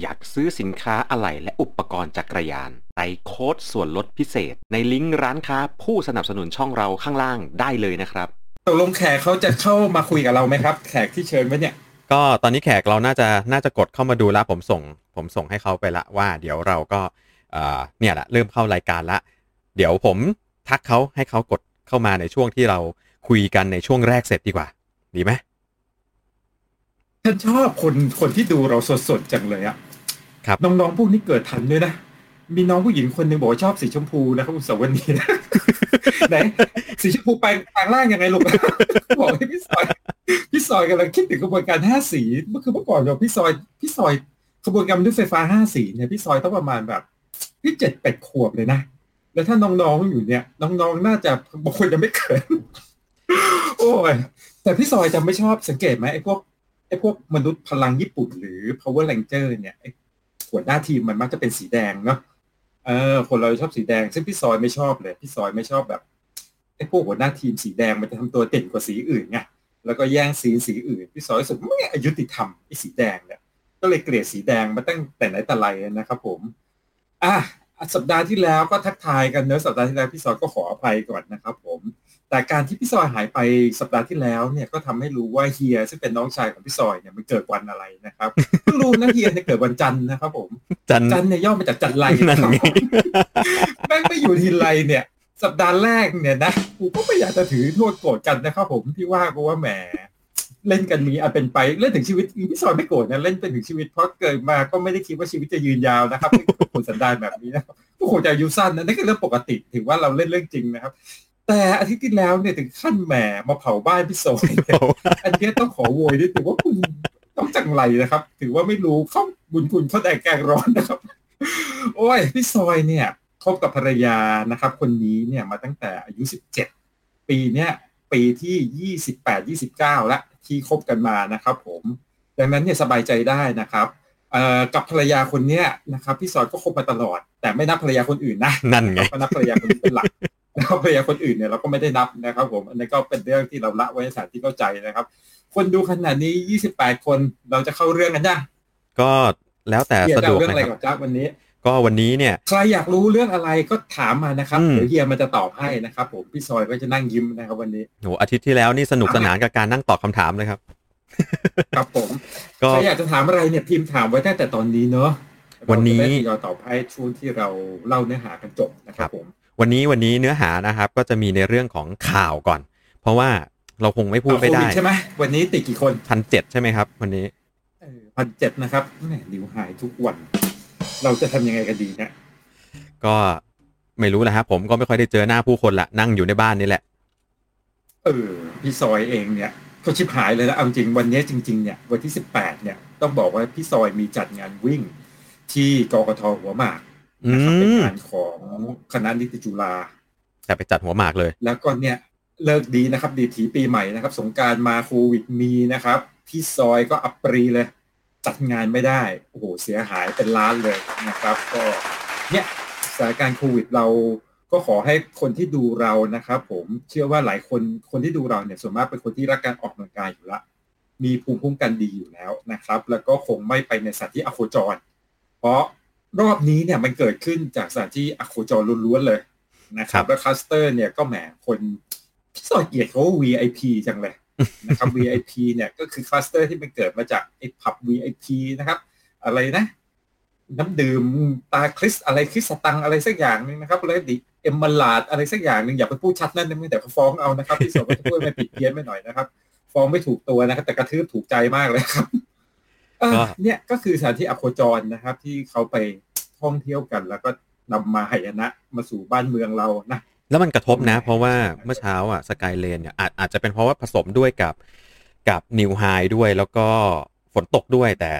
อยากซื้อสินค้าอะไหล่และอุปกรณ์จักรยานใส่โค้ดส่วนลดพิเศษ ในลิงก์ร้านค้าผู้สนับสนุนช่องเราข้างล่างได้เลยนะครับตกลงแขกเขาจะเข้ามาคุยกับเราไหมครับ แขกที่เชิญไว้เนี่ย ก็ตอนนี้แขกเราน่าจะน่าจะกดเข้ามาดูแล้วผมส่ง ผมส่งให้เขาไปละว่า เดี๋ยวเราก็เอ่อเนี่ยแหละเริ่มเข้ารายการละ เดี๋ยวผมทักเขาให้เขากดเข้ามาในช่วงที่เราคุยกันในช่วงแรกเสร็จดีกว่า ดีไหม ฉันชอบคนคนที่ดูเราสดๆจังเลยอะครับน้องๆพวกนี้เกิดทันด้วยนะมีน้องผู้หญิงคนหนึ่งบอกว่าชอบสีชมพูนะครับคุณสวนีนะไหนสีชมพูไปทางล่างยังไงลูกบอกให้พี่ซอย พี่ซอยกำลังคิดถึงกระบวนการห้าสีเมื่อคือเมื่อก่อนเราพี่ซอย พี่ซอยกระบวนการรถไฟฟ้าห้าสีเนี่ยพี่ซอยต้องประมาณแบบพี่เจ็ดแปดขวบเลยนะแล้วถ้าน้องๆอยู่เนี่ย น้องๆน่าจะบางคนยังไม่เกิดโอ้ยแต่พี่ซอยจะไม่ชอบสังเกตไหมไอ้พวก ไอ้พวกมนุษย์พลังญี่ปุ่นหรือ power ranger เนี่ยหัวหน้าทีมมันมักจะเป็นสีแดงเนาะเออคนเราชอบสีแดงซึ่งพี่ซอยไม่ชอบเลยพี่ซอยไม่ชอบแบบไอ้พวกหัวหน้าทีมสีแดงมันจะทำตัวเด่นกว่าสีอื่นไงแล้วก็แย่งสีสีอื่นพี่ซอยสึกไม่อายุติธรรมไอ้สีแดงเนี่ยก็เลยเกลียดสีแดงมาตั้งแต่ไหนแต่ไรนะครับผมอะสัปดาห์ที่แล้วก็ทักทายกันเนอะสัปดาห์ที่แล้วพี่ซอยก็ขออภัยก่อนนะครับผม แต่การที่พี่ซอยหายไปสัปดาห์ที่แล้วเนี่ยก็ทำให้รู้ว่าเฮียซึ่งเป็นน้องชายของพี่ซอยเนี่ยมันเกิดวันอะไรนะครับเพิ่งรู้นะเฮียเนี่ยเกิดวันจันทร์นะครับผมจันจันทร์เนี่ยย่อมาจากจันไรนั่นะนครับไงแม่งไม่อยู่ทีไรเนี่ย สัปดาห์แรกเนี่ยนะกูก็ไม่อยากจะถือโทษโกรธกันนะครับผมที่ว่ากูว่าแหมเล่นกันมีอันเป็นไปเล่นถึงชีวิตพี่ซอยไม่โกรธนะเล่นเป็นถึงชีวิตเพราะเกิดมาก็ไม่ได้คิดว่าชีวิตจะยืนยาวนะครับไม่เป็นคนสันดานแบบนี้นะครับก็คงจะอายุสั้นนะนั่นคือเรื่องปกติถือว่าเราเล่นเรื่องจริงนะครับ แต่อาทิตย์ที่แล้วเนี่ยถึงขั้นแหมมาเผาบ้านพี่ซอยเนี่ยอันเนี้ยต้องขอโวยด้วยถือว่าคุณต้องจังไรนะครับ ถือว่าไม่รู้เข้าบุญคุณเข้าแต่แกงร้อนนะครับ โอ้ยพี่ซอยเนี่ยคบกับภรรยานะครับ คนนี้เนี่ยมาตั้งแต่อายุสิบเจ็ดปีเนี่ยปีที่ยี่สิบแปดยี่สิบเก้าละที่คบกันมานะครับ ผมดังนั้นเนี่ยสบายใจได้นะครับเอ่อกับภรรยาคนเนี้ยนะครับพี่ซอยก็คบมาตลอด แต่ไม่นับภรรยาคนอื่นนะนั่นไงก็นับภรรยาคนนี้เป็นหลัก แล้วภรรยาคนอื่นเนี่ยเราก็ไม่ได้นับนะครับ ผม อันนี้ก็เป็นเรื่องที่เราละไว้ในสถานที่เข้าใจนะครับ คนดูขนาดนี้ 28 คนเราจะเข้าเรื่องกันยังก็แล้วแต่เฮียสะจะดวเอากเรื่องนะอะไรคกัรับบจ้าวันนี้ ก็วันนี้เนี่ย ใครอยากรู้เรื่องอะไรก็ถามมานะครับอืมเดี๋ยวเฮียมันจะตอบให้นะครับ ผมพี่ซอยก็จะนั่งยิ้มนะครับวันนี้โหอาทิตย์ที่แล้วนี่สนุกสนานกับการนั่งตอบคำถามเลยครับครับผมก็ใครอยากจะถามอะไรเนี่ยพิมพ์ถามไว้ตั้งแต่ตอนนี้เนาะวันนี้เราจะได้ทยอยตอบให้ช่วงที่เราเล่าเนื้อหากันจบนะครับผม วันนี้วันนี้เนื้อหานะครับ ก็จะมีในเรื่องของข่าวก่อน เพราะว่าเราคงไม่พูดไม่ได้เอาโควิใช่ไหมวันนี้ติดกี่คนพันเจ็ดใช่ไหมครับ วันนี้พันเจ็ดนะครับแหมดิวหายทุกวัน เราจะทำยังไงกันดีเนี่ยก็ไม่รู้แหละครับผมก็ไม่ค่อยได้เจอหน้าผู้คนละนั่งอยู่ในบ้านนี่แหละ เออพี่ซอยเองเนี่ยก็ชิบหายเลยนะเอาจริงวันนี้จริง ๆ เนี่ย วันที่สิบแปดเนี่ยต้องบอกว่าพี่ซอยมีจัดงานวิ่งที่กกทหัวหมาก นะครับอืมเป็นงานของคณะนิติจุฬาแต่ไปจัดหัวหมากเลย แล้วก็เนี่ยเลิกดีนะครับ ดีถีปีใหม่นะครับ สงกรารมาโควิดมีนะครับพี่ซอยก็อัปรีเลย จัดงานไม่ได้โอ้โหเสียหายเป็นล้านเลยนะครับ ก็เนี่ยสถานการณ์โควิดเราก็ขอให้คนที่ดูเรานะครับ ผมเชื่อว่าหลายคนคนที่ดูเราเนี่ยส่วนมากเป็นคนที่รักการออกกำลังกายอยู่ละ มีภูมิคุ้มกันดีอยู่แล้วนะครับ แล้วก็คงไม่ไปในสถานที่อโคจร เพราะ รอบนี้เนี่ยมันเกิดขึ้นจากสถานที่อโคจรล้วนๆเลยนะครับแล้วคลัสเตอร์เนี่ยก็แหมคนพี่ซอยเกียรติเขาว่า VIP จังเลยนะครับ VIP เนี่ยก็คือคลัสเตอร์ที่มันเกิดมาจากไอ้ผับ VIP นะครับ อะไรนะ น้ำดื่มตาคริสอะไรคริสสตังอะไรสักอย่างหนึงนะครับแล้วดิเอ็มมาลาดอะไรสักอย่างหนึ่งอย่าไปพูดชัดนั่นนะแต่เขาฟ้องเอานะครับพี่สมจะพูดไม่ผิดเพี้ยนไปหน่อยนะครับ ฟ้องไม่ถูกตัวนะครับ แต่กระทืบถูกใจมากเลยครับ เออก็เนี่ยก็คือสถานที่อโคจรนะครับ ที่เขาไปท่องเที่ยวกัน แล้วก็นำมาหายนะมาสู่บ้านเมืองเรานะแล้วมันกระทบนะ เพราะว่าเมื่อเช้าอะสกายเลนเนี่ยอาจอาจจะเป็นเพราะว่าผสมด้วยกับกับนิวไฮด้วย แล้วก็ฝนตกด้วยแต่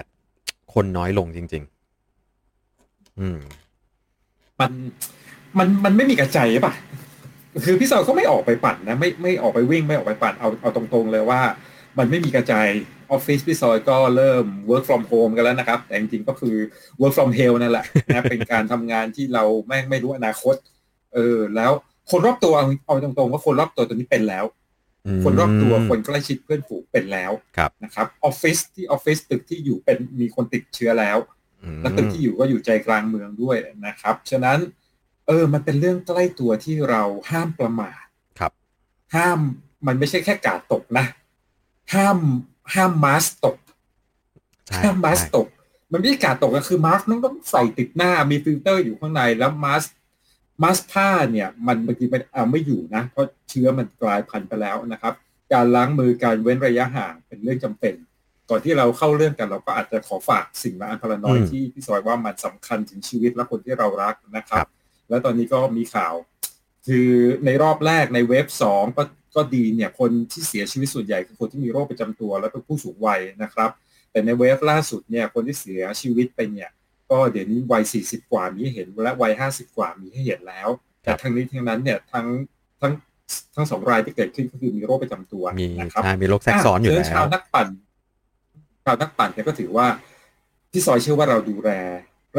คนน้อยลงจริง ๆ อืม มันมันมันไม่มีกระใจป่ะ คือพี่ซอยเขาไม่ออกไปปั่นนะ ไม่ไม่ออกไปวิ่งไม่ออกไปปั่นเอาเอาตรงๆเลยว่า มันไม่มีกระจายออฟฟิศพี่ซอยก็เริ่ม work from home กันแล้วนะครับ แต่จริงๆก็คือ work from hell นั่นแหละนะเป็นการทำงานที่เราไม่ไม่รู้อนาคต เออ แล้วคนรอบตัวเอาเอาตรงๆว่าคนรอบตัวตัวนี้เป็นแล้ว คนรอบตัวคนใกล้ชิดเพื่อนฝูงเป็นแล้วครับนะครับออฟฟิศที่ออฟฟิศตึกที่อยู่เป็นมีคนติดเชื้อแล้วอืมและตึกที่อยู่ก็อยู่ใจกลางเมืองด้วยนะครับ ฉะนั้นเออ มันเป็นเรื่องใกล้ตัวที่เราห้ามประมาทครับ ห้ามมันไม่ใช่แค่กาดตกนะ ห้ามห้ามมาสตกใช่ห้ามมาสใช่ตก มันไม่ใช่การ์ดตกก็คือมาสต้องต้องใส่ติดหน้ามีฟิลเตอร์อยู่ข้างในแล้ว mask mask ผ้าเนี่ย มันบางทีมันเอาไม่อยู่นะ เพราะเชื้อมันกลายพันธุ์ไปแล้วนะครับ การล้างมือการเว้นระยะห่างเป็นเรื่องจำเป็น ก่อนที่เราเข้าเรื่องกันเราก็อาจจะขอฝากสิ่งละอันพันละน้อยอืมที่พี่ซอยว่ามันสำคัญถึงชีวิตและคนที่เรารักนะครับครับ แล้วตอนนี้ก็มีข่าว คือในรอบแรกใน wave สองก็ ก็ดีเนี่ยคนที่เสียชีวิตส่วนใหญ่คือคนที่มีโรคประจำตัวและเป็นผู้สูงวัยนะครับ แต่ในเวฟล่าสุดเนี่ยคนที่เสียชีวิตไปเนี่ยก็เดี๋ยวนี้วัย 40 กว่ามีให้เห็นและวัย 50 กว่ามีให้เห็นแล้ว แต่ทั้งนี้ทั้งนั้นเนี่ยทั้งทั้งทั้งสองรายที่เกิดขึ้นก็คือมีโรคประจำตัวมีนะครับใช่มีโรคแทรกซ้อนอยู่ะแล้ฉะชาววนักปั่นชาวนักปั่นเนี่ยก็ถือว่าพี่ซอยเชื่อว่าเราดูแล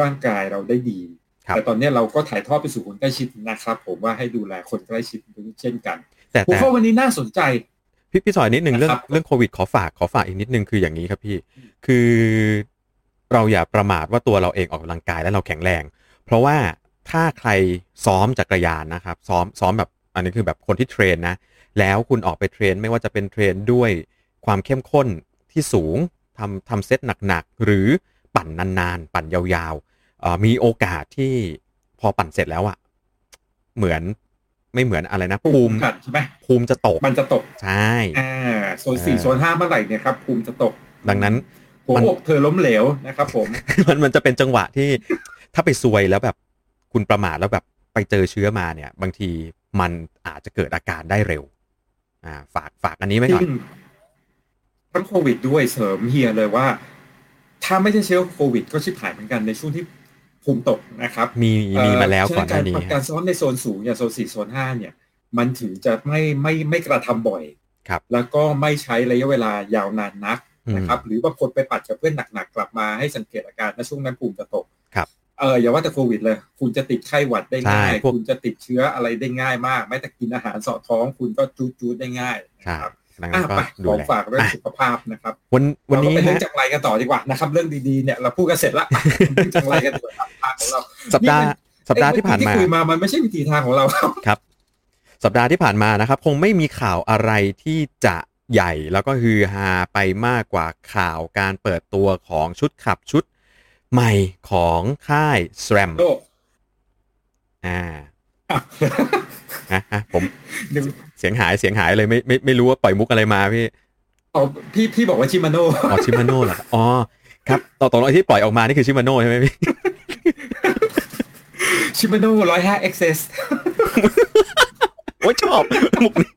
ร่างกายเราได้ดีครับแต่ตอนนี้เราก็ถ่ายทอดไปสู่คนใกล้ชิดนะครับ ผมว่าให้ดูแลคนใกล้ชิดด้วยเช่นกัน แต่หัวแต่ข้อวันนี้น่าสนใจ พี่พี่ซอยนิดนึงเรื่องนะครับเรื่องโควิดขอฝากขอฝากอีกนิดนึงคืออย่างนี้ครับพี่ คือเราอย่าประมาทว่าตัวเราเองออกกำลังกายและเราแข็งแรง เพราะว่าถ้าใครซ้อมจักรยานนะครับ ซ้อมซ้อมแบบอันนี้คือแบบคนที่เทรนนะ แล้วคุณออกไปเทรน ไม่ว่าจะเป็นเทรนด้วยความเข้มข้นที่สูงทำทำเซตหนักๆ หรือปั่นนานๆ ปั่นยาวๆเอ่อมีโอกาสที่พอปั่นเสร็จแล้วอะเหมือน ไม่เหมือนอะไรนะ ภูมิขัดใช่ไหมภูมิจะตก มันจะตก ใช่อ่าโซนสี่เออโซนห้าเมื่อไหร่เนี่ยครับภูมิจะตก ดังนั้นหัวมันอกเธอล้มเหลวนะครับผม มันมันจะเป็นจังหวะที่ถ้าไปซวยแล้วแบบคุณประมาทแล้วแบบไปเจอเชื้อมาเนี่ย บางทีมันอาจจะเกิดอาการได้เร็ว อ่า ฝากฝากอันนี้ไว้ก่อนซึ่งทั้งโควิดด้วยเสริมเฮียเลยว่า ถ้าไม่ใช่เชื้อโควิด ก็ชิบหายเหมือนกันในช่วงที่ ภูมิตกนะครับ มีมีมาแล้วเฉะก่อนหน้านี้การการซ้อมในโซนสูงอย่างโซนสี่โซนห้าเนี่ย มันถึงจะไม่ไม่ไม่กระทำบ่อยครับ แล้วก็ไม่ใช้ระยะเวลายาวนานนักอืมนะครับ หรือบางคนไปปัดกับเพื่อนหนักๆกลับมาให้สังเกตอาการในช่วงนั้นภูมิจะตกครับเอออย่าว่าแต่โควิดเลย คุณจะติดไข้หวัดได้ง่ายใช่พวกคุณจะติดเชื้ออะไรได้ง่ายมากแม้แต่กินอาหารเสอดท้อง คุณก็จูดจูดได้ง่ายใช่นะครับ ดังอะนั้นก็ไปดูขอแลฝากเรื่องอะสุขภาพนะครับ วันวันเราก็นี้ไปเรื่องฮะจังไรกันต่อดีกว่านะครับ เรื่องดีๆเนี่ยเราพูดกันเสร็จละเรื่องจังไรกันดีกว่าครับทางของเราสัปดาห์นี่มันสัปดาห์ที่ผ่านมาไอ้คุยมามันไม่ใช่วิธีทางของเราครับครับ สัปดาห์ที่ผ่านมานะครับ คงไม่มีข่าวอะไรที่จะใหญ่แล้วก็ฮือฮาไปมากกว่าข่าวการเปิดตัวของชุดขับชุดใหม่ของค่าย SRAM โลกอ่าอะ ฮะฮะผมเดี๋ยวเสียงหายเสียงหายเลยไม่ไม่ไม่รู้ว่าปล่อยมุกอะไรมาพี่เอาพี่พี่บอกว่า Shimano อ๋อ Shimano เหรอครับอ๋อครับต่อตรงที่ปล่อยออกมานี่คือชิมาโน่ใช่ไหมพี่ Shimano ร้อยห้า Access โอ้ยชอบมุกนี้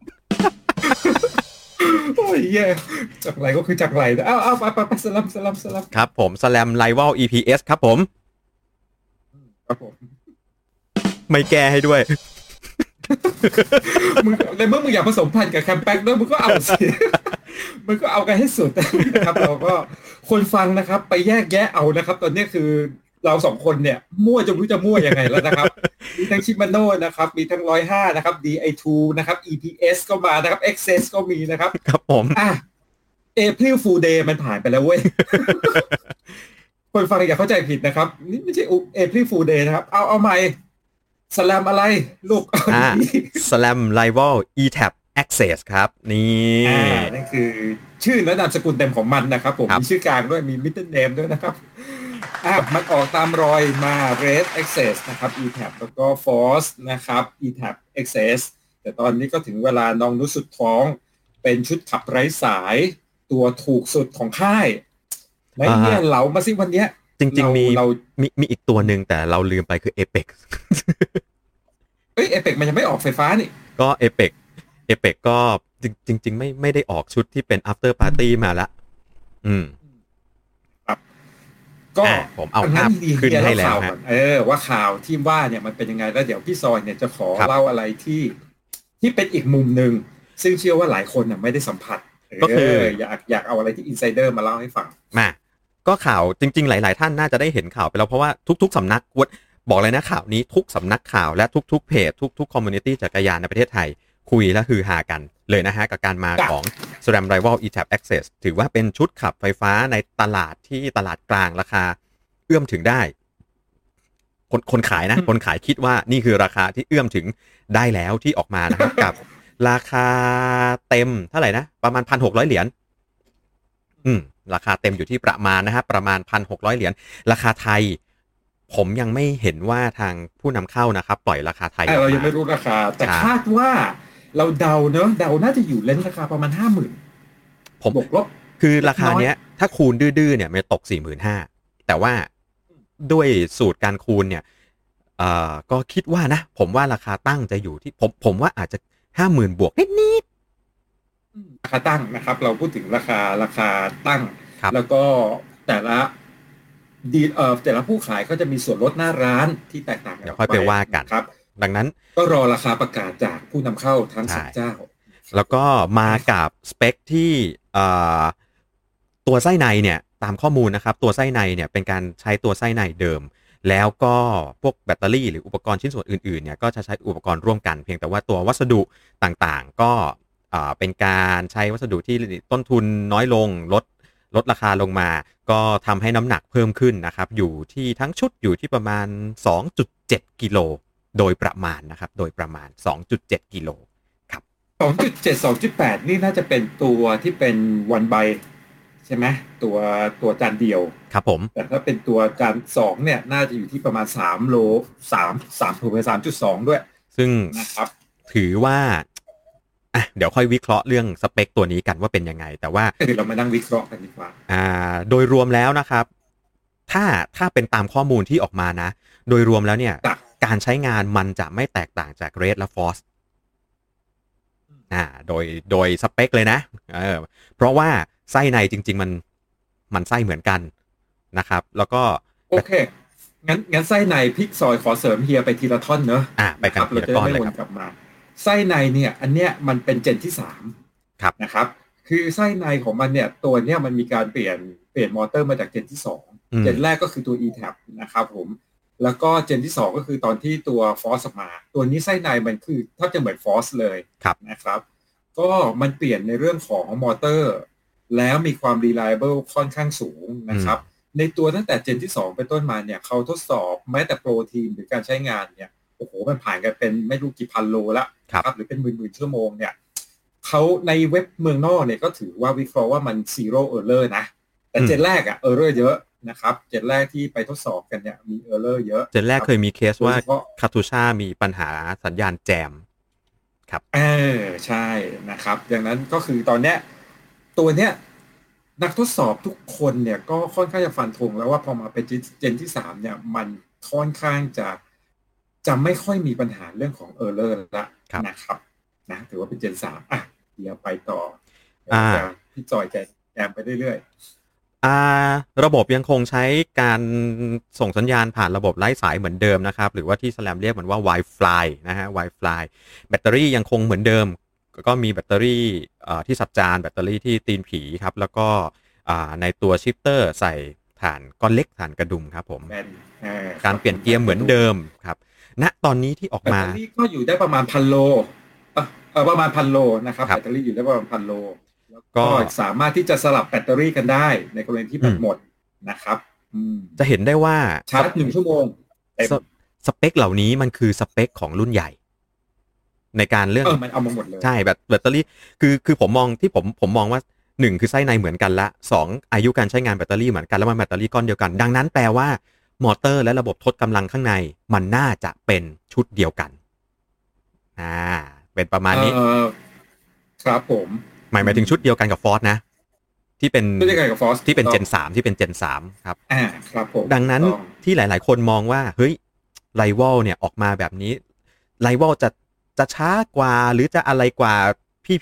โอ้ยแย่จังไรก็คือจังไรนะเอาเอาไปไปไปสลับสลับสลับครับผม SRAM Rival AXS ครับผมครับผม ไม่แก้ให้ด้วย มึงในเมื่อมึงอยากผสมพันธุ์กับแคมแบ็กด้วยมึงก็เอาสิมึงก็เอากันให้สุดนะครับ เราก็คนฟังนะครับ ไปแยกแยะเอานะครับ ตอนนี้คือเราสองคนเนี่ย มั่วจะไม่รู้จะมั่วยังไงแล้วนะครับ มีทั้งชิมาโน่นะครับ มีทั้งร้อยห้านะครับ DI2 นะครับ EPS ก็มานะครับ Access ก็มีนะครับ ครับผมอะ April Fool Day มันผ่านไปแล้วเว้ย คนฟังอย่าเข้าใจผิดนะครับ นี่ไม่ใช่ April Fool Day นะครับ เอาเอาใหม่ สแลมอะไรลูกอ่า Slam Rival ETAP Access ครับ นี่อ่านั่นคือชื่อและนามสกุลเต็มของมันนะครับ ผมครับมีชื่อกลางด้วยมีมิดเดิลเนมด้วยนะครับอ่ามันออกตามรอยมา Red Access นะครับ ETAP แล้วก็ Force นะครับ ETAP Access แต่ตอนนี้ก็ถึงเวลาน้องนุชสุดท้อง เป็นชุดขับไร้สาย ตัวถูกสุดของค่ายแล้วเนี่ยเหลามาสิวันเนี้ย จริง ๆ มีเรามีมีอีกตัวหนึ่งแต่เราลืมไปคือ Apex เอ้ยเอเปกมันยังไม่ออกไฟฟ้านี่ ก็ Apex Apex ก็จริงจริง ๆ ไม่ไม่ได้ออกชุดที่เป็น after party มาละ อืมก็อะผมเอานภาพดีขึ้นเดี๋ยให้แล้วข่าฮะก่อนเออ ว่าข่าวที่ว่าเนี่ยมันเป็นยังไงแล้วเดี๋ยวพี่ซอยเนี่ยจะขอครับเล่าอะไรที่ ที่เป็นอีกมุมหนึ่งซึ่งเชื่อว่าหลายคนน่ะไม่ได้สัมผัสก็คือเอยากอยากเอาอะไรที่ insider มาเล่าให้ฟังมา ก็ข่าวจริง ๆ หลาย ๆ ท่านน่าจะได้เห็นข่าวไปแล้วเพราะว่าทุก ๆสำนักวดบอกเลยนะข่าวนี้ทุกสำนักข่าวและทุก ๆ เพจทุก ๆ community จักรยานในประเทศไทย คุยและฮือฮากันเลยนะฮะ กับการมาครับของ SRAM Rival ETAP Access ถือว่าเป็นชุดขับไฟฟ้าในตลาดที่ตลาดกลางราคา เอื้อมถึงได้ คนคนขายนะ คนขายคิดว่านี่คือราคาที่เอื้อมถึงได้แล้วที่ออกมานะครับ กับราคาเต็มเท่าไหร่นะ ประมาณพันหกร้อยเหรียญอืม ราคาเต็มอยู่ที่ประมาณนะครับประมาณพันหกร้อยเหรียญราคาไทย ผมยังไม่เห็นว่าทางผู้นำเข้านะครับ ปล่อยราคาไทยอแต่อกเรายังมาไม่รู้ราคา แต่ใช่คาดว่าเราเดาเนอะเดาน่าจะอยู่เลนส์ราคาประมาณห้าหมื่นผมบวกลบคือราคาเนี้ย ถ้าคูณดื้อๆเนี่ยมันจะตกสี่หมื่นห้าแต่ว่าด้วยสูตรการคูณเนี่ยเอ่อก็คิดว่านะ ผมว่าราคาตั้งจะอยู่ที่ผมผมว่าอาจจะห้าหมื่นบวกนิด ราคาตั้งนะครับ เราพูดถึงราคาราคาตั้งครับแล้วก็แต่ละดีเอ่อแต่ละผู้ขายก็จะมีส่วนลดหน้าร้านที่แตกต่างเดี๋ยวค่อยไปว่ากันครับๆดังนั้นก็รอราคาประกาศจากผู้นำเข้าทั้งสองใช่เจ้า แล้วก็มากับสเปคที่เอ่อตัวไส้ในเนี่ยตามข้อมูลนะครับ ตัวไส้ในเนี่ยเป็นการใช้ตัวไส้ในเดิม แล้วก็พวกแบตเตอรี่หรืออุปกรณ์ชิ้นส่วนอื่นๆเนี่ยก็จะใช้อุปกรณ์ร่วมกันเพียงแต่ว่าตัววัสดุต่างๆ ก็ เอ่อเป็นการใช้วัสดุที่ต้นทุนน้อยลงลดลดราคาลงมา ก็ทำให้น้ำหนักเพิ่มขึ้นนะครับ อยู่ที่ทั้งชุดอยู่ที่ประมาณ 2.7 กิโลโดยประมาณนะครับ โดยประมาณ 2.7 กิโลสองจุดเจ็ดสองจุดแปดนี่น่าจะเป็นตัวที่เป็นวันใบใช่ไหมตัวตัวจานเดียวครับผม แต่ถ้าเป็นตัวจานสองเนี่ย น่าจะอยู่ที่ประมาณสามโลสามสามถูกไปสามจุดสองด้วย ซึ่งนะครับ ถือว่า อะเดี๋ยวค่อยวิเคราะห์เรื่องสเปคตัวนี้กันว่าเป็นยังไง แต่ว่าคือเรามานั่งวิเคราะห์กันดีกว่าอ่า โดยรวมแล้วนะครับ ถ้าถ้าเป็นตามข้อมูลที่ออกมานะ โดยรวมแล้วเนี่ยครับการใช้งานมันจะไม่แตกต่างจาก Red และ Force อ่า โดยโดยสเปคเลยนะเออเพราะว่าไส้ในจริง ๆ มันมันไส้เหมือนกันนะครับ แล้วก็ โอเคงั้นงั้นไส้ในพิกซอยขอเสริมเฮียไปทีละท่อนเนอะอ่าไปกันครับทีเราละจะก้อนไม่เลยวคนรับกลับมา ไส้ในเนี่ยอันเนี้ยมันเป็นเจนที่สามครับนะครับ คือไส้ในของมันเนี่ยตัวเนี้ยมันมีการเปลี่ยนเปลี่ยนมอเตอร์มาจากเจนที่สองอืมเจนแรกก็คือตัว e-tab นะครับผมแล้วก็เจนที่สองก็คือตอนที่ตัว Force ออกมา ตัวนี้ไส้ในมันคือแทบจะเหมือน Force เลยครับนะครับ ก็มันเปลี่ยนในเรื่องของมอเตอร์ แล้วมีความ reliable ค่อนข้างสูงนะครับ ในตัวตั้งแต่เจนที่ 2 เป็นต้นมาเนี่ยเขาทดสอบแม้แต่โปรทีมหรือการใช้งานเนี่ยโอ้โหมันผ่านกันเป็นไม่รู้กี่พันโลละครับหรือเป็นหมื่นๆชั่วโมงเนี่ยเขาในเว็บเมืองนอกเนี่ยก็ถือว่าวิเคราะห์ว่ามัน zero error นะ แต่เจนแรกอะ error เยอะนะครับเจนแรกที่ไปทดสอบกันเนี่ยมี error เยอะ เจนแรกเคยมีเคสว่าโดยเฉพาะคาทูชามีปัญหาสัญญาณแจมเออใช่นะครับ ดังนั้นก็คือตอนเนี้ยตัวเนี้ยนักทดสอบทุกคนเนี่ยก็ค่อนข้างจะฟันธงแล้วว่าพอมาเป็นเจนที่สามเนี่ยมันค่อนข้างจะ จะไม่ค่อยมีปัญหาเรื่องของ error ละครับนะครับนะถือว่าเป็น gen สามอะเดี๋ยวไปต่ออ่าเดี๋ยวจะพี่จอยแกแกมไปเรื่อยอ่า ระบบยังคงใช้การส่งสัญญาณผ่านระบบไร้สายเหมือนเดิมนะครับ หรือว่าที่ SRAM เรียกมันว่า Wi-Fi นะฮะ Wi-Fi แบตเตอรี่ยังคงเหมือนเดิม ก็มีแบตเตอรี่เอ่อที่สับจานแบตเตอรี่ที่ตีนผีครับ แล้วก็อ่าในตัวชิปเตอร์ใส่ฐานก้อนเล็กฐานกระดุมครับผมๆแมนอ่าการเปลี่ยนเกียร์เหมือนเดิมครับ ณตอนนี้ที่ออกแบตมาเตอรี่ก็อยู่ได้ประมาณพันโลเอ่อเออประมาณพันโลนะครับครับแบตเตอรี่อยู่ได้ประมาณพันโลแล้วก็ก็สามารถที่จะสลับแบตเตอรี่กันได้ ในกรณีที่แบอืตมหมดนะครับอืมจะเห็นได้ว่าชาร์จหนึ่งชั่วโมงเต็มสสเปคเหล่านี้มันคือสเปคของรุ่นใหญ่ ในการเรื่องเออมันเอามาหมดเลยใช่แบตแบตเตอรี่ คือคือผมมองที่ผมผมมองว่าหนึ่งคือไส้ในเหมือนกันละสองอายุการใช้งานแบตเตอรี่เหมือนกันแล้วมันแบตเตอรี่ก้อนเดียวกัน ดังนั้นแปลว่า มอเตอร์และระบบทดกำลังข้างในมันน่าจะเป็นชุดเดียวกันอ่าเป็นประมาณนี้เออครับผมหมายหมายถึงชุดเดียวกันกับ Force นะ ที่เป็นไม่ได้ไงกับ Force ที่เป็น gen สามที่เป็น gen สามครับอ่าครับผมดังนั้นถูกต้องที่หลาย ๆ คนมองว่า เฮ้ยไ i ว a l เนี่ยออกมาแบบนี้Rival จะจะช้ากว่าหรือจะอะไรกว่า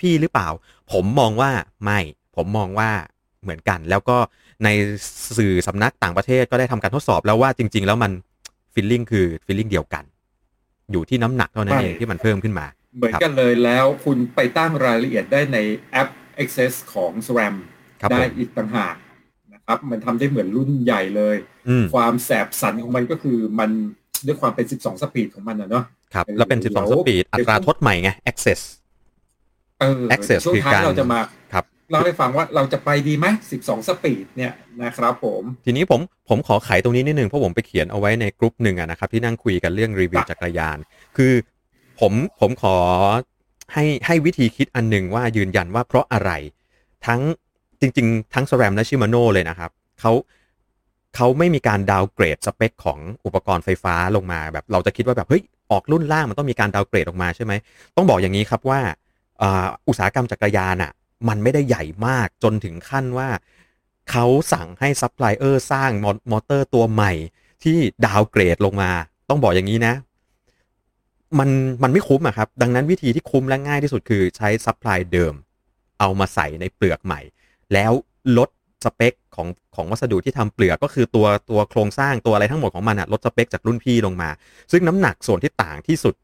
พี่ ๆ หรือเปล่า ผมมองว่าไม่ ผมมองว่าเหมือนกัน แล้วก็ ในสื่อสำนักต่างประเทศก็ได้ทำการทดสอบแล้วว่าจริง ๆ แล้วมัน feeling คือ feeling เดียวกัน อยู่ที่น้ำหนักเท่านั้นเองที่มันเพิ่มขึ้นมา เหมือนกันเลยแล้วคุณไปตั้งรายละเอียดได้ในแอป Access ของ SRAM ครับได้ผมอีกต่างหากนะครับ มันทำได้เหมือนรุ่นใหญ่เลยอืมความแสบสันของมันก็คือมันด้วยความเป็น 12 speed ของมันนะเนาะครับ แล้วเป็นเดี๋ยว12 speed อัตราทดใหม่ไง Access เออ Access ช่วงคือท้ายการเราจะมาครับ เล่าให้ฟังว่าเราจะไปดีไหม12 speed เนี่ยนะครับผมทีนี้ผมผมขอไขตรงนี้นิดนึงเพราะผมไปเขียนเอาไว้ในกลุ่มหนึ่งอะนะครับ ที่นั่งคุยกันเรื่องรีวิวครับจักรยาน คือผมผมขอให้ให้วิธีคิดอันหนึ่งว่ายืนยันว่าเพราะอะไร ทั้งจริง ๆ ทั้ง SRAM และ Shimano เลยนะครับเขาเขาไม่มีการ downgrade สเปคของอุปกรณ์ไฟฟ้าลงมาแบบเราจะคิดว่าแบบเฮ้ยออกรุ่นล่างมันต้องมีการ downgrade ออกมาใช่ไหมต้องบอกอย่างนี้ครับว่าอ่าอุตสาหกรรมจักรยานอะ มันไม่ได้ใหญ่มากจนถึงขั้นว่าเขาสั่งให้ซัพพลายเออร์สร้างมอมอเตอร์ตัวใหม่ที่ downgrade ลงมา ต้องบอกอย่างนี้นะ มันมันไม่คุ้มอะครับ ดังนั้นวิธีที่คุ้มและง่ายที่สุดคือใช้ supply เดิม เอามาใส่ในเปลือกใหม่ แล้วลดสเปคของของวัสดุที่ทำเปลือกก็คือตัวตัวโครงสร้างตัวอะไรทั้งหมดของมันอะลดสเปคจากรุ่นพี่ลงมา ซึ่งน้ำหนักส่วนที่ต่างที่สุด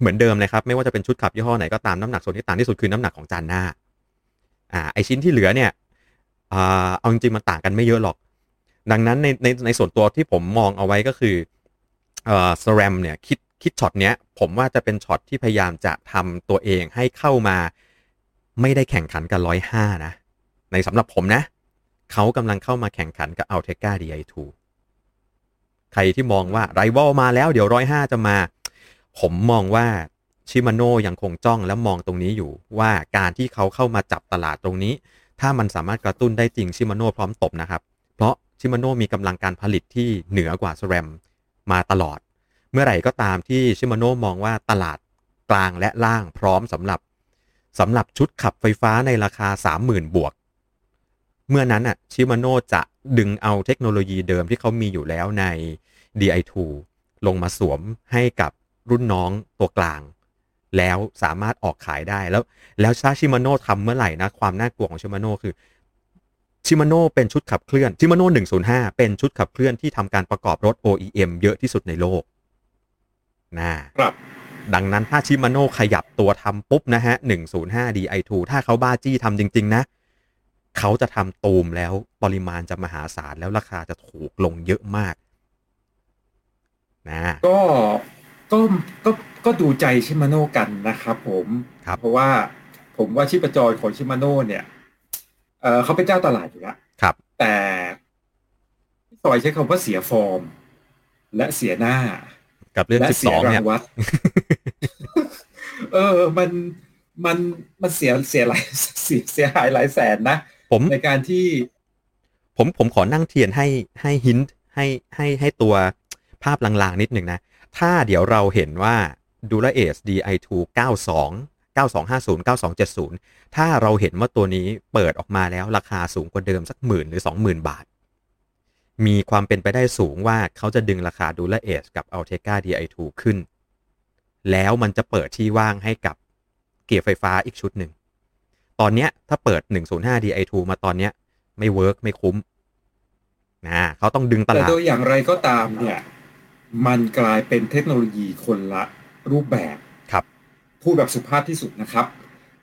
เหมือนเดิมเลยครับ ไม่ว่าจะเป็นชุดขับยี่ห้อไหนก็ตามน้ำหนักส่วนที่ต่างที่สุดคือน้ำหนักของจานหน้า อ่าไอชิ้นที่เหลือเนี่ยอ่าเอาจริงๆมันต่างกันไม่เยอะหรอก ดังนั้นในในในส่วนตัวที่ผมมองเอาไว้ก็คือเอ่อสแรมเนี่ยคิดคิดช็อตเนี้ยผมว่าจะเป็นช็อตที่พยายามจะทำตัวเองให้เข้ามาไม่ได้แข่งขันกับร้อยห้านะ ในสำหรับผมนะ เขากำลังเข้ามาแข่งขันกับ Altega Di2 ใครที่มองว่าไรว a ลมาแล้วเดี๋ยวร้อยห้าจะมา ผมมองว่า ชิมาโน่ยังคงจ้องและมองตรงนี้อยู่ว่าการที่เขาเข้ามาจับตลาดตรงนี้ ถ้ามันสามารถกระตุ้นได้จริงชิมาโน่พร้อมตบนะครับ เพราะชิมาโน่มีกำลังการผลิตที่เหนือกว่า s แรมมาตลอด เมื่อไหร่ก็ตามที่ชิมาโน่มองว่าตลาดกลางและล่างพร้อมสำหรับสำหรับชุดขับไฟฟ้าในราคา 30,000 บวก เมื่อนั้นอะชิมาโน่จะดึงเอาเทคโนโลยีเดิมที่เขามีอยู่แล้วใน Di2 ลงมาสวมให้กับรุ่นน้องตัวกลาง แล้วสามารถออกขายได้แล้ว แล้วถ้าชิมาโน่ทำเมื่อไหร่นะ ความน่ากลัวของชิมาโน่คือชิมาโน่เป็นชุดขับเคลื่อนชิมาโน่105 เป็นชุดขับเคลื่อนที่ทำการประกอบรถ OEM เยอะที่สุดในโลกนะครับดังนั้นถ้าชิมาโน่ขยับตัวทำปุ๊บนะฮะ 105 Di2 ถ้าเขาบ้าจี้ทำจริง ๆ นะ เขาจะทำตูมแล้วปริมาณจะมหาศาลแล้วราคาจะถูกลงเยอะมากนะก็ก็ก็ ก็ดูใจชิมาโน่กันนะครับผมครับเพราะว่าผมว่าชีพจรของชิมาโน่เนี่ยเออเขาเป็นเจ้าตลาดอยู่แล้วครับ แต่พี่ซอยใช้คำว่าเสียฟอร์ม และเสียหน้า กับเรื่องและเสีย12ราเนี่งยวัลเออ มันมันมันเสียเสียหลายเสียเสียหายหลายแสนนะผมในการที่ ผมผมขอนั่งเทียนให้ให้หินให้ให้ให้ตัวภาพลางๆนิดหนึ่งนะ ถ้าเดี๋ยวเราเห็นว่า d u r a a c e Di2 92 9250 9270 ถ้าเราเห็นว่าตัวนี้เปิดออกมาแล้วราคาสูงกว่าเดิมสักหมื่นหรือ 20,000 บาท มีความเป็นไปได้สูงว่าเขาจะดึงราคา d u r a a c e กับ Ultegra Di2 ขึ้น แล้วมันจะเปิดที่ว่างให้กับเกียร์ไฟฟ้าอีกชุดหนึ่ง ตอนนี้ถ้าเปิด 105 Di2 มาตอนนี้ไม่ work ไม่คุ้มนะเขาต้องดึงตลาดแต่ลาดโดยอย่างไรก็ตามเนี่ย มันกลายเป็นเทคโนโลยีคนละ รูปแบบครับ พูดแบบสุภาพที่สุดนะครับ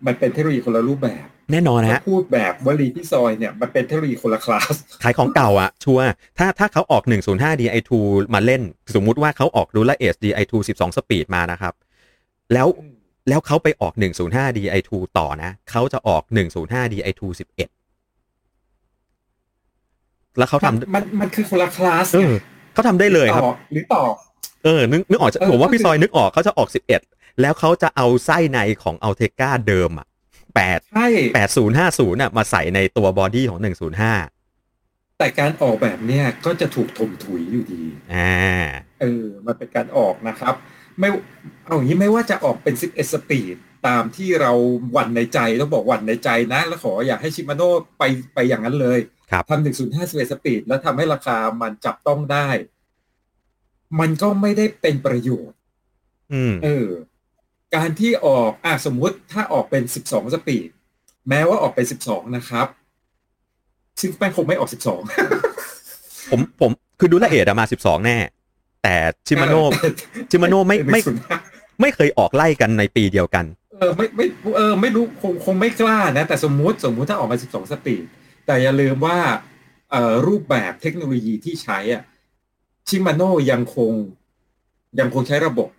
มันเป็นเทคโนโลยีคนละรูปแบบ แน่นอนนะฮะถ้าพูดแบบวลีพี่ซอยเนี่ยมันเป็นเทคโนโลยีคนละคลาสขายของเก่าอะชัวร์ถ้าถ้าเขาออก 105 Di2 มาเล่น สมมุติว่าเขาออก Dura-Ace Di2 12 speed มานะครับ แล้วแล้วเขาไปออก 105 Di2 ต่อนะ เขาจะออก 105 Di2 11 แล้วเขามันทำมันมันคือคนละคลาสเออเขาทำได้เลยครับต่อหรือต่อ เออนึกนึกออกจะเออผมว่าก็คือพี่ซอยนึกออกเขาจะออก11แล้วเขาจะเอาไส้ในของ Ultegra เดิมอะ8ใช่8050น่ะมาใส่ในตัว body ของ105แต่การออกแบบเนี้ยก็จะถูกถมถุยอยู่ดีอ่าเออ มันเป็นการออกนะครับ ไม่เอาอย่างนี้ไม่ว่าจะออกเป็น11 speed ตามที่เราหวั่นในใจต้องบอกหวั่นในใจนะ แล้วขออยากให้ Shimanoไปไปอย่างนั้นเลยครับทำ105 11 speed แล้วทำให้ราคามันจับต้องได้ มันก็ไม่ได้เป็นประโยชน์อืมเออ การที่ออกอะสมมุติถ้าออกเป็น12 speed แม้ว่าออกเป็น12นะครับ ซึ่งแม่งคงไม่ออก12ผมผมคือ Dura-Ace อะมา12แน่ แต่ Shimano Shimano ไม่ไม่105ไม่เคยออกไล่กันในปีเดียวกัน เออไม่ไม่เออไม่รู้คงคงไม่กล้านะ แต่สมมุติสมมุติถ้าออกมา12 speed แต่อย่าลืมว่าเอ่อรูปแบบเทคโนโลยีที่ใช้อะ Shimano ยังคงยังคงใช้ระบบ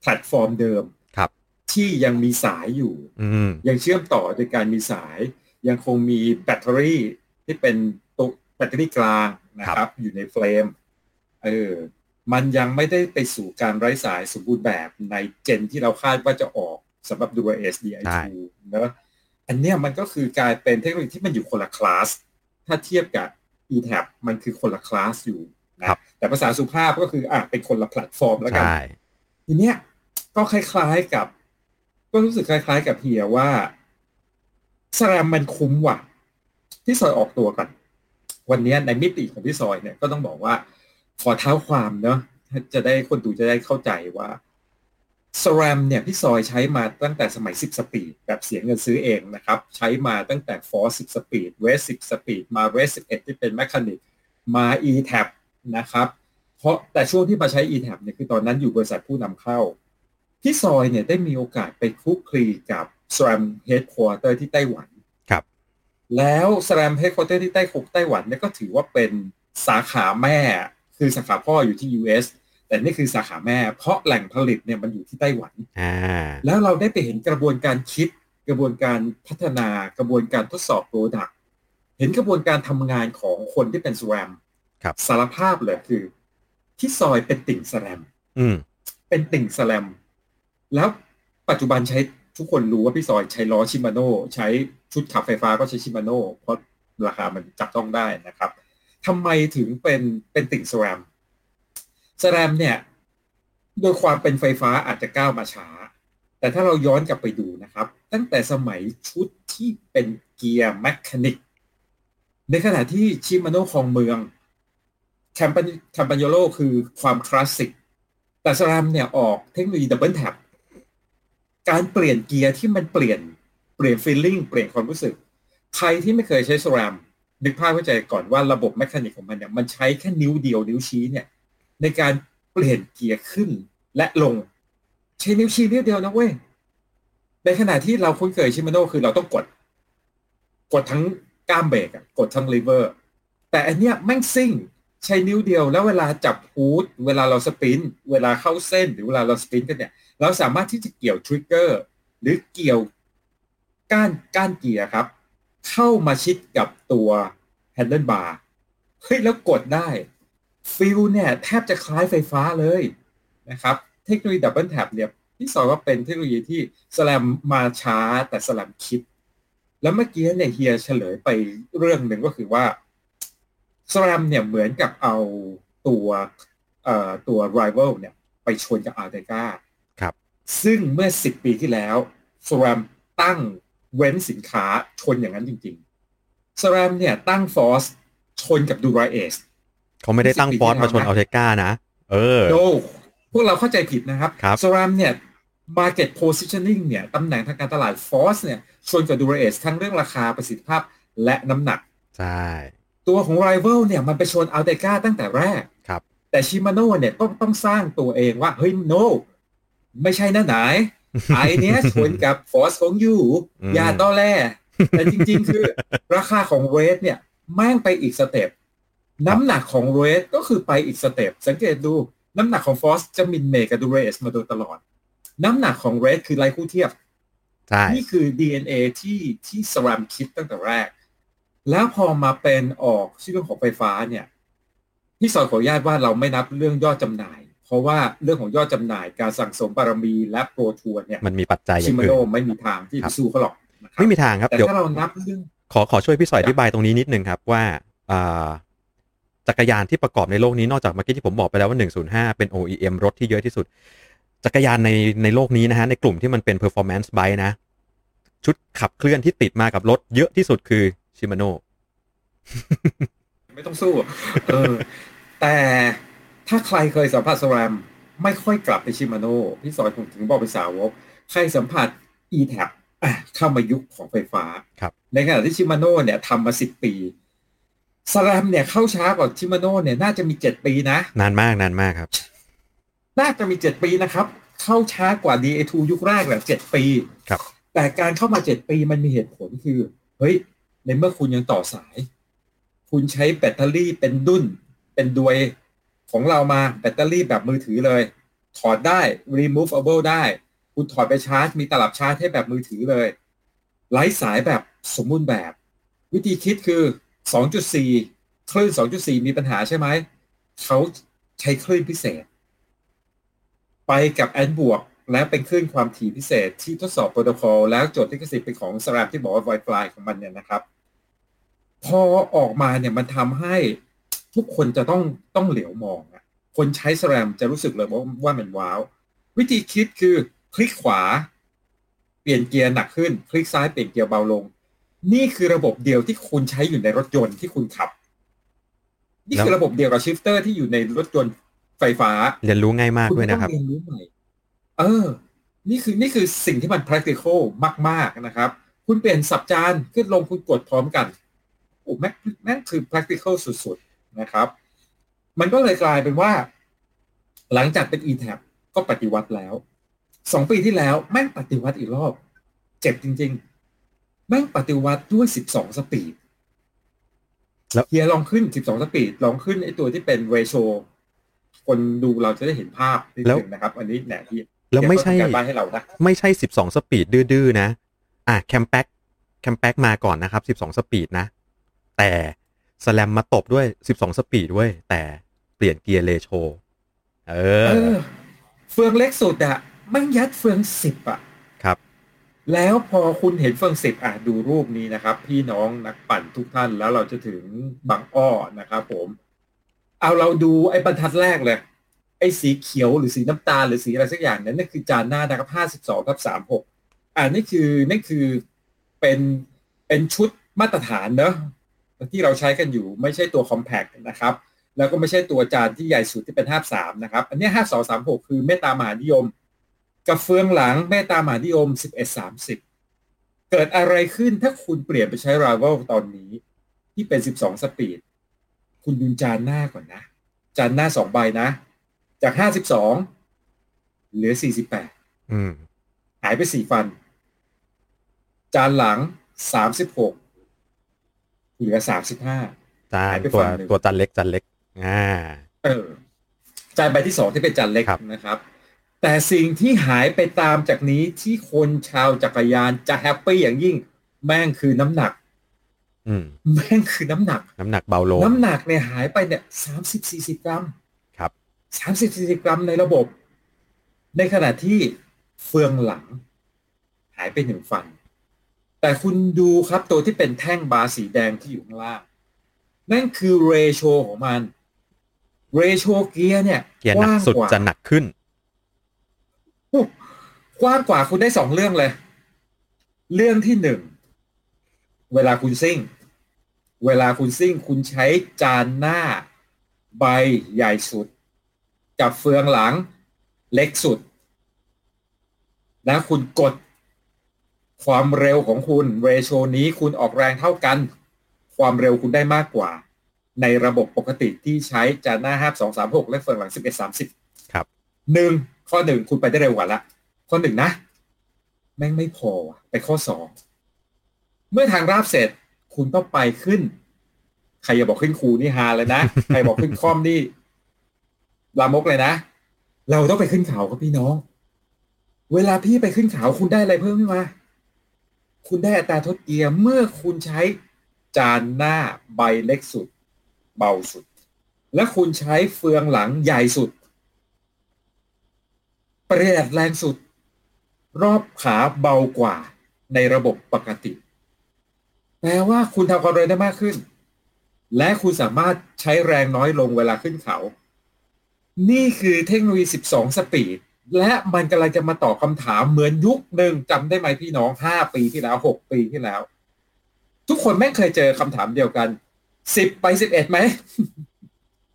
แพลตฟอร์มเดิมครับที่ยังมีสายอยู่อืมยังเชื่อมต่อโดยการมีสาย ยังคงมีแบตเตอรี่ที่เป็นตัวแบตเตอรี่กลางนะครับ อยู่ใน frame เออมันยังไม่ได้ไปสู่การไร้สายสมบูรณ์แบบในgen ที่เราคาดว่าจะออกสำหรับ Dura-Ace Di2 เนอะอันเนี้ยมันก็คือกลายเป็นเทคโนโลยีที่มันอยู่คนละคลาส ถ้าเทียบกับ eTap มันคือคนละคลาสอยู่ นะแต่ภาษาสุภาพก็คืออะเป็นคนละแพลตฟอร์มแล้วกันใช่ทีเนี้ยก็คล้ายๆกับ ก็รู้สึกคล้าย ๆ กับเฮียว่า SRAM มันคุ้มว่ะพี่ซอยออกตัวกัน วันเนี้ยในมิติของพี่ซอยเนี่ยก็ต้องบอกว่า ขอเท้าความเนาะจะได้คนดูจะได้เข้าใจว่า SRAM เนี่ยพี่ซอยใช้มาตั้งแต่สมัย 10 speed แบบเสียเงินซื้อเองนะครับ ใช้มาตั้งแต่ Force 10 speed Red 10 speed มา Red 11ที่เป็น mechanic มา eTap นะครับ เพราะแต่ช่วงที่มาใช้ eTap เนี่ยคือตอนนั้นอยู่บริษัทผู้นำเข้าพี่ซอยเนี่ยได้มีโอกาสไปคลุกคลีกับ SRAM Headquarter ที่ไต้หวันครับ แล้ว SRAM Headquarter ที่ไต้คุกไต้หวันเนี่ยก็ถือว่าเป็นสาขาแม่คือสาขาพ่ออยู่ที่ US แต่นี่คือสาขาแม่ เพราะแหล่งผลิตเนี่ยมันอยู่ที่ไต้หวันอ่าแล้วเราได้ไปเห็นกระบวนการคิด กระบวนการพัฒนากระบวนการทดสอบโปรดักต์เห็นกระบวนการทำงานของคนที่เป็น SRAM ครับ สารภาพเลยคือ ที่ซอยเป็นติ่ง SRAM อืมเป็นติ่งสแลม แล้วปัจจุบันใช้ทุกคนรู้ว่าพี่ซอยใช้ล้อชิมาโน่ใช้ชุดขับไฟฟ้าก็ใช้ Shimano เพราะราคามันจับต้องได้นะครับทำไมถึงเป็นเป็นติ่ง SRAM SRAM เนี่ยโดยความเป็นไฟฟ้าอาจจะก้าวมาช้า แต่ถ้าเราย้อนกลับไปดูนะครับ ตั้งแต่สมัยชุดที่เป็นเกียร์ mechanic ในขณะที่ Shimano ครองเมือง Campag Campagnolo คือความคลาสสิก แต่ SRAM เนี่ยออกเทคโนโลยี DoubleTapการเปลี่ยนเกียร์ที่มันเปลี่ยนเปลี่ยน feeling เปลี่ยนความรู้สึก ใครที่ไม่เคยใช้ SRAM นึกภาพเข้าใจก่อนว่าระบบ mechanic ของมันเนี่ยมันใช้แค่นิ้วเดียวนิ้วชี้เนี่ย ในการเปลี่ยนเกียร์ขึ้นและลง ใช้นิ้วชี้นิ้วเดียวนะเว้ยในขณะที่เราคุ้นเคย Shimano คือเราต้องกด กดทั้งก้ามเบรกกดทั้งลีเวอร์ แต่อันเนี้ยแม่งซิ่ง ใช้นิ้วเดียว แล้วเวลาจับ hood เวลาเรา sprint เวลาเข้าเส้นหรือเวลาเรา sprint กันเนี่ย เราสามารถที่จะเกี่ยว trigger หรือเกี่ยวก้านก้านเกียร์ครับ เข้ามาชิดกับตัว handlebar เฮ้ยแล้วกดได้ feel เนี่ยแทบจะคล้ายไฟฟ้าเลยนะครับ เทคโนโลยี DoubleTap เนี่ยพี่ซอยว่าเป็นเทคโนโลยีที่ SRAM มาช้าแต่ SRAM คิด แล้วเมื่อกี้เนี่ยเฮียเฉลยไปเรื่องหนึ่งก็คือว่า SRAM เนี่ยเหมือนกับเอาตัวเอ่อตัว rival เนี่ยไปชนกับ a l t e c a ครับ ซึ่งเมื่อ10ปีที่แล้วสแลมตั้งเว้นสินค้าชนอย่างนั้นจริงๆสแลมเนี่ยตั้งฟอสชนกับดูไรเอสเขาไม่ได้ตั้งฟอสมาชนนะอัลเทก้านะ เออโดพวกเราเข้าใจผิดนะครับครับสแรมเนี่ย market positioning เนี่ยตำแหน่งทางการตลาด force เนี่ยชนกับ Dura-Ace ทั้งเรื่องราคาประสิทธิภาพและน้ำหนัก ใช่ ตัวของ Rival เนี่ยมันไปชน Ultegra ตั้งแต่แรกครับ แต่ Shimano เนี่ยต้องต้องสร้างตัวเองว่า เฮ้ย no ไม่ใช่นะไหนไอเนี้ยชนกับ Force ของ you อืมอย่าตอแหลแต่จริง ๆ คือ ราคาของ Red เนี่ยแม่งไปอีก step น้ำหนักของ Red ก็คือไปอีก step สังเกตดูน้ำหนักของ Force จะมินเมกับ Dura-Ace มาโดยตลอด น้ำหนักของ Red คือไรคู่เทียบใช่นี่คือ DNA ที่ที่สแรมคิดตั้งแต่แรก แล้วพอมาเป็นออกชื่อเรื่องของไฟฟ้าเนี่ยพี่สอนขออนุญาตว่าเราไม่นับเรื่องยอดจำหน่าย เพราะว่าเรื่องของยอดจำหน่ายการสั่งสมบารมีและโปรทัวร์เนี่ยมันมีปัจจัยอชิย่างมาอื่โนนไม่มีทางที่ครัจะบสู้เขาหรอกนะครับไม่มีทางครับแต่เดี๋ยวถ้าเรานับเรื่องขอขอช่วยพี่สอยอธิบายตรงนี้นิดนึงครับว่าอ่าจักรยานที่ประกอบในโลกนี้นอกจากเมื่อกี้ที่ผมบอกไปแล้วว่า 105 เป็น OEM รถที่เยอะที่สุด จักรยานในในโลกนี้นะฮะในกลุ่มที่มันเป็น performance bike นะ ชุดขับเคลื่อนที่ติดมากับรถเยอะที่สุดคือ ชิมาโนไม่ต้องสู้เออแต่ถ้าใครเคยสัมผัสสแรม ไม่ค่อยกลับไปชิมาโน่พี่สอยผมถึงบอกเป็นสาวก ใครสัมผัส e t a b อะเข้ามายุคของไฟฟ้าครับในขณะที่ชิมาโน่เนี่ยทำมาสิบปีสแรมเนี่ยเข้าช้ากว่าชิมาโน่เนี่ยน่าจะมีเจ็ดปีนะ นานมากนานมากครับ น่าจะมีเจ็ดปีนะครับ เข้าช้ากว่า DA2 ยุคแรกแบบเจ็ดปี ครับ แต่การเข้ามาเจ็ดปีมันมีเหตุผลคือ เฮ้ย ในเมื่อคุณยังต่อสาย คุณใช้แบตเตอรี่เป็นดุนเป็นดวยของเรามาแบตเตอรี่แบบมือถือเลย ถอดได้ removable ได้ คุณถอดไปชาร์จ มีตลับชาร์จให้แบบมือถือเลย ไร้สายแบบสมบูรณ์แบบ วิธีคิดคือ 2.4 คลื่น 2.4 มีปัญหาใช่ไหม เขาใช้คลื่นพิเศษ ไปกับ ANT บวก และเป็นคลื่นความถี่พิเศษที่ทดสอบโปรโตคอลแล้วโจทย์ที่กสิทธิ์เป็นของ SRAM ที่บอกว่า Wi-Fi ของมันเนี่ยนะครับ พอออกมาเนี่ยมันทำให้ทุกคนจะต้องต้องเหลียวมองอะคนใช้ SRAM จะรู้สึกเลยว่าว่ามัน wow วิธีคิดคือคลิกขวา เปลี่ยนเกียร์หนักขึ้น คลิกซ้ายเปลี่ยนเกียร์เบาลง นี่คือระบบเดียวที่คุณใช้อยู่ในรถยนต์ที่คุณขับ นี่คือระบบเดียวกับ shifter ที่อยู่ในรถยนต์ไฟฟ้า เรียนรู้ง่ายมากคุณไม่ต้องนะครับเรียนรู้ใหม่ เออ นี่คือนี่คือสิ่งที่มัน practical มาก ๆ นะครับ คุณเปลี่ยนสับจานขึ้นลงคุณกดพร้อมกันโอ้แม่งแม่งคือ practical สุด ๆ นะครับ มันก็เลยกลายเป็นว่า หลังจากเป็น eTap ก็ปฏิวัติแล้วสองปีที่แล้วแม่งปฏิวัติอีกรอบ เจ็บจริง ๆ แม่งปฏิวัติด้วย12 speed แล้วเฮียลองขึ้น12 speed ลองขึ้นไอตัวที่เป็น ratio คนดูเราจะได้เห็นภาพนิดนึงนะครับ อันนี้แหนที่ แล้วไม่ใช่เฮียก็ทำการบ้านให้เรานะไม่ใช่12 speed ดื้อๆนะ อะ Campag Campag มาก่อนนะครับ12 speed นะ แต่ SRAM มาตบด้วย12 speed ด้วย แต่เปลี่ยนเกียร์เลโชเออเออเฟืองเล็กสุดอะแม่งยัดเฟืองสิบอะครับ แล้วพอคุณเห็นเฟืองสิบอะดูรูปนี้นะครับ พี่น้องนักปั่นทุกท่านแล้วเราจะถึงบางอ้อนะครับผม เอาเราดูไอ้บรรทัดแรกเลย ไอ้สีเขียวหรือสีน้ำตาลหรือสีอะไรสักอย่างนั้นนั่นคือจานหน้านะครับห้าสิบสองกับสามหกอ่านี่คือนี่คือเป็นเป็นชุดมาตรฐานเนอะที่เราใช้กันอยู่ไม่ใช่ตัว compact นะครับ แล้วก็ไม่ใช่ตัวจานที่ใหญ่สุดที่เป็นห้าสามนะครับ อันนี้ห้าสองสามหกคือเมตตามหานิยม กับเฟืองหลังเมตตามหานิยมสิบเอ็ดสามสิบเกิดอะไรขึ้นถ้าคุณเปลี่ยนไปใช้ rival ตอนนี้ ที่เป็นสิบสองสปีด คุณดูจานหน้าก่อนนะ จานหน้าสองใบนะ จากห้าสิบสองเหลือสี่สิบแปดอืมหายไปสี่ฟัน จานหลังสามสิบหกเหลือสามสิบห้าจานหายไปตัวฝั่งหนึ่งตัวจานเล็กจานเล็ก อ่า เออ จานใบที่สองที่เป็นจานเล็กครับนะครับ แต่สิ่งที่หายไปตามจากนี้ที่คนชาวจักรยานจะแฮปปี้อย่างยิ่ง แม่งคือน้ำหนักอืมแม่งคือน้ำหนัก น้ำหนักเบาลง น้ำหนักเนี่ยหายไปเนี่ยสามสิบสี่สิบกรัมครับ สามสิบสี่สิบกรัมในระบบ ในขณะที่เฟืองหลัง หายไปหนึ่งฟัน แต่คุณดูครับตัวที่เป็นแท่งบาร์สีแดงที่อยู่ข้างล่าง นั่นคือ ratio ของมัน ratio เกียร์เนี่ยเกียร์หนักสุดว้างว่าจะหนักขึ้นกว้างกว่าคุณได้สองเรื่องเลย เรื่องที่หนึ่ง เวลาคุณซิ่ง เวลาคุณซิ่ง คุณใช้จานหน้า ใบใหญ่สุด กับเฟืองหลังเล็กสุดแล้วคุณกดความเร็วของคุณเรโชนี้คุณออกแรงเท่ากัน ความเร็วคุณได้มากกว่า ในระบบปกติที่ใช้จานหน้าห้าสองสามหกและเฟืองหลังสิบเอ็ดสามสิบครับหนึ่งข้อหนึ่งคุณไปได้เร็วกว่าละข้อหนึ่งนะ แม่งไม่พอว่ะไปข้อสองเมื่อทางราบเสร็จคุณต้องไปขึ้น ใครอย่าบอกขึ้นคูนี่ฮาเลยนะ ใครบอกขึ้นคอมนี่ ลามกเลยนะ เราต้องไปขึ้นเขาครับพี่น้อง เวลาพี่ไปขึ้นเขาคุณได้อะไรเพิ่มขึ้นมาคุณได้อัตราทดเกียร์เมื่อคุณใช้จานหน้าใบเล็กสุด เบาสุด และคุณใช้เฟืองหลังใหญ่สุด ประหยัดแรงสุด รอบขาเบากว่าในระบบปกติแปลว่าคุณทำความเร็วได้มากขึ้น และคุณสามารถใช้แรงน้อยลงเวลาขึ้นเขา นี่คือเทคโนโลยี 12 สปีด และมันกำลังจะมาตอบคำถามเหมือนยุคหนึ่งจำได้ไหมพี่น้อง 5 ปีที่แล้ว 6 ปีที่แล้ว ทุกคนแม่งเคยเจอคำถามเดียวกัน 10 ไป 11ไหม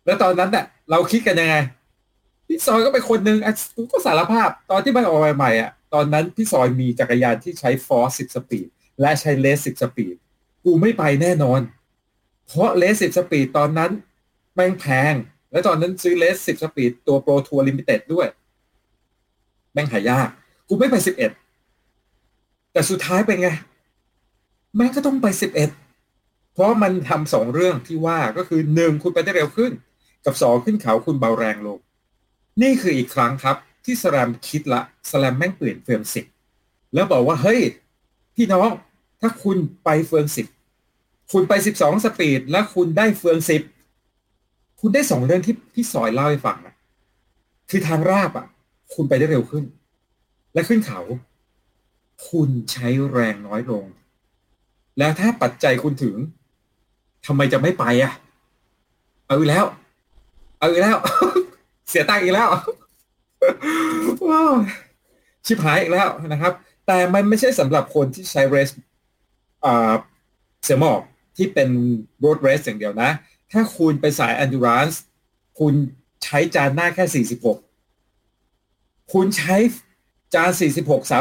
แล้วตอนนั้นน่ะเราคิดกันยังไง พี่ซอยก็เป็นคนหนึ่งอะก็สารภาพ ตอนที่มันออกมาใหม่ๆอะ ตอนนั้นพี่ซอยมีจักรยานที่ใช้ Force สิบ speed และใช้ Red สิบ speed กูไม่ไปแน่นอน เพราะ Red สิบ speed ตอนนั้นแม่งแพง และตอนนั้นซื้อ Red สิบ speed ตัว Pro Tour Limited ด้วยแม่งหายาก กูไม่ไปสิบเอ็ดแต่สุดท้ายเป็นไง แม่งก็ต้องไปสิบเอ็ดเพราะมันทำสองเรื่องที่ว่าก็คือหนึ่งคุณไปได้เร็วขึ้น กับสองขึ้นเขาคุณเบาแรงลง นี่คืออีกครั้งครับที่สแลมคิดละสแลมแม่งเปลี่ยนเฟรมสิบแล้วบอกว่าเฮ้ยพี่น้องถ้าคุณไปเฟืองสิบคุณไปสิบสองสปีด แล้วคุณได้เฟืองสิบ คุณได้สองเรื่องที่ที่สอยเล่าให้ฟังนะคือทางราบอะ คุณไปได้เร็วขึ้น และขึ้นเขา คุณใช้แรงน้อยลง แล้วถ้าปัจจัยคุณถึงทำไมจะไม่ไปอะ เอาอีกแล้ว เอาอีกแล้ว เสียตังค์อีกแล้วว้าวชิบหายอีกแล้วนะครับ แต่มันไม่ใช่สำหรับคนที่ใช้เรสเสียหมอกที่เป็น road race อย่างเดียวนะ ถ้าคุณไปสาย endurance คุณใช้จานหน้าแค่ 46 คุณใช้จาน 46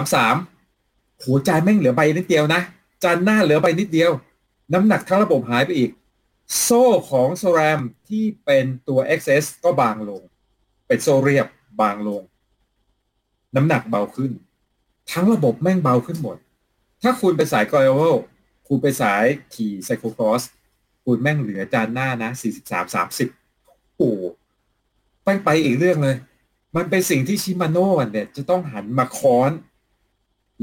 33หัวจานแม่งเหลือใบนิดเดียวนะ จานหน้าเหลือใบนิดเดียว น้ำหนักทั้งระบบหายไปอีก โซ่ของโซแรมที่เป็นตัว XS ก็บางลง เป็นโซ่เรียบบางลง น้ำหนักเบาขึ้น ทั้งระบบแม่งเบาขึ้นหมด ถ้าคุณไปสายกรอยเวลคุณไปสายขี่ไซโครครอส คุณแม่งเหลือจานหน้านะ43 30โอ้ไปไปอีกเรื่องเลย มันเป็นสิ่งที่ชิมาโน่เนี่ยจะต้องหันมาค้อน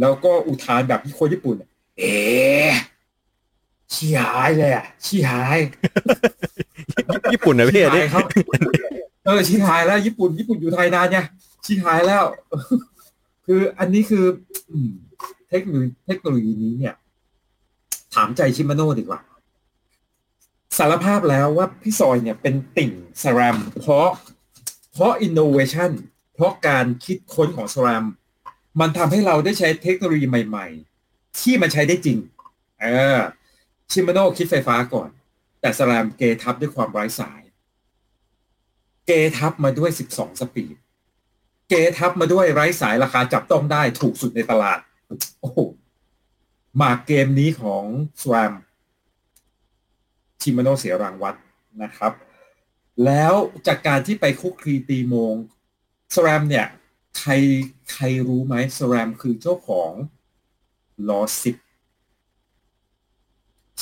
แล้วก็อุทานแบบที่คนญี่ปุ่น เอ๊ชี้หายเลยอะชี้หาย ญี่ปุ่นนะพี่ชี้นี่หายครับเออชี้หายแล้ว ญี่ปุ่นญี่ปุ่นอยู่ไทยนานไงชี้หายแล้ว คืออันนี้คืออืมเทคโนโลยีเทคโนโลยีนี้เนี่ย ถามใจชิมาโน่ดีกว่า สารภาพแล้วว่าพี่ซอยเนี่ยเป็นติ่งสแรมเพราะเพราะอินโนเวชันเพราะการคิดค้นของสแรมมันทำให้เราได้ใช้เทคโนโลยีใหม่ ๆ ที่มันใช้ได้จริง เออชิมาโน่คิดไฟฟ้าก่อน แต่สแรมเกทับด้วยความไร้สาย เกทับมาด้วย 12 สปีด เกทับมาด้วยไร้สายราคาจับต้องได้ถูกสุดในตลาด โอ้โหมาเกมนี้ของสแรม ชิมาโนเสียรางวัลนะครับ แล้วจากการที่ไปคุกคีตีโมงสแรมเนี่ยใครใครรู้ไหมสแรมคือเจ้าของลอสิบ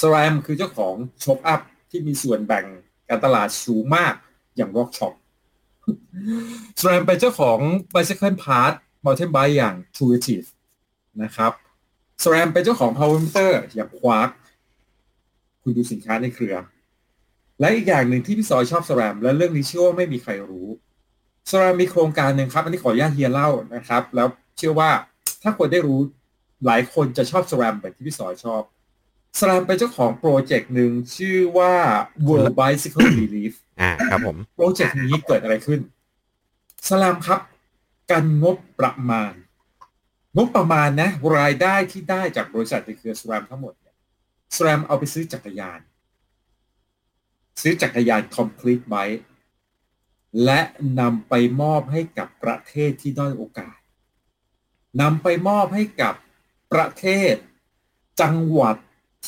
สแรมคือเจ้าของช็อปอัพที่มีส่วนแบ่งการตลาดสูงมากอย่างวอล์กช็อปสแรมเป็นเจ้าของ Bicycle Part Mountain Bike อย่าง Tuitive นะครับสแรมเป็นเจ้าของ Power Meter อย่าง Quark คุณดูสินค้าในเครือ และอีกอย่างหนึ่งที่พี่ซอยชอบสแรมและเรื่องนี้เชื่อว่าไม่มีใครรู้สแรมมีโครงการหนึ่งครับ อันนี้ขออนุญาตเฮียเล่านะครับ แล้วเชื่อว่าถ้าคนได้รู้หลายคนจะชอบสแรมแบบที่พี่ซอยชอบสแรมเป็นเจ้าของโปรเจกต์หนึ่งชื่อว่า World Bicycle Relief อ่าครับผมโปรเจกต์นี้เกิดอะไรขึ้นสแลมครับกันงบประมาณ งบประมาณนะ รายได้ที่ได้จากบริษัทในเครือสแลมทั้งหมดเนี่ย สแลมเอาไปซื้อจักรยาน ซื้อจักรยาน complete bike และนำไปมอบให้กับประเทศที่ด้อยโอกาสนำไปมอบให้กับประเทศ จังหวัด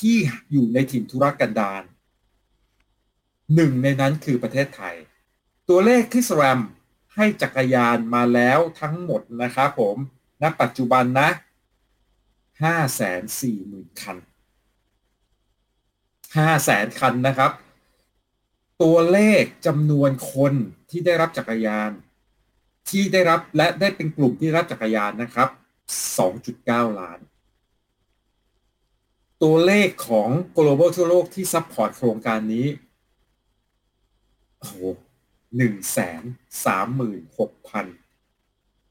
ที่อยู่ในถิ่นธุรกันดารหนึ่งในนั้นคือประเทศไทย ตัวเลขที่สแรมให้จักรยานมาแล้วทั้งหมดนะครับผมณปัจจุบันนะห้าแสนสี่หมื่นคัน ห้าแสนคันนะครับ ตัวเลขจำนวนคนที่ได้รับจักรยาน ที่ได้รับและได้เป็นกลุ่มที่รับจักรยานนะครับ2.9ล้าน ตัวเลขของ global ทั่วโลกที่ support โครงการนี้โอ้โหหนึ่งแสนสามหมื่นหกพัน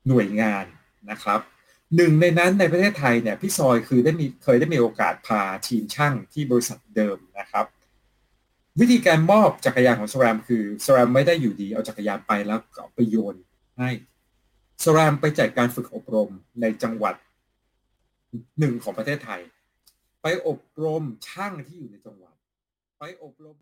หน่วยงานนะครับ หนึ่งในนั้นในประเทศไทยเนี่ยพี่ซอยคือได้มีเคยได้มีโอกาสพาทีมช่างที่บริษัทเดิมนะครับ วิธีการมอบจักรยานของสแรมคือสแรมไม่ได้อยู่ดีเอาจักรยานไปแล้วก็ไปโยนให้สแรมไปจัดการฝึกอบรมในจังหวัดหนึ่งของประเทศไทย ไปอบรมช่างที่อยู่ในจังหวัด ไปอบรม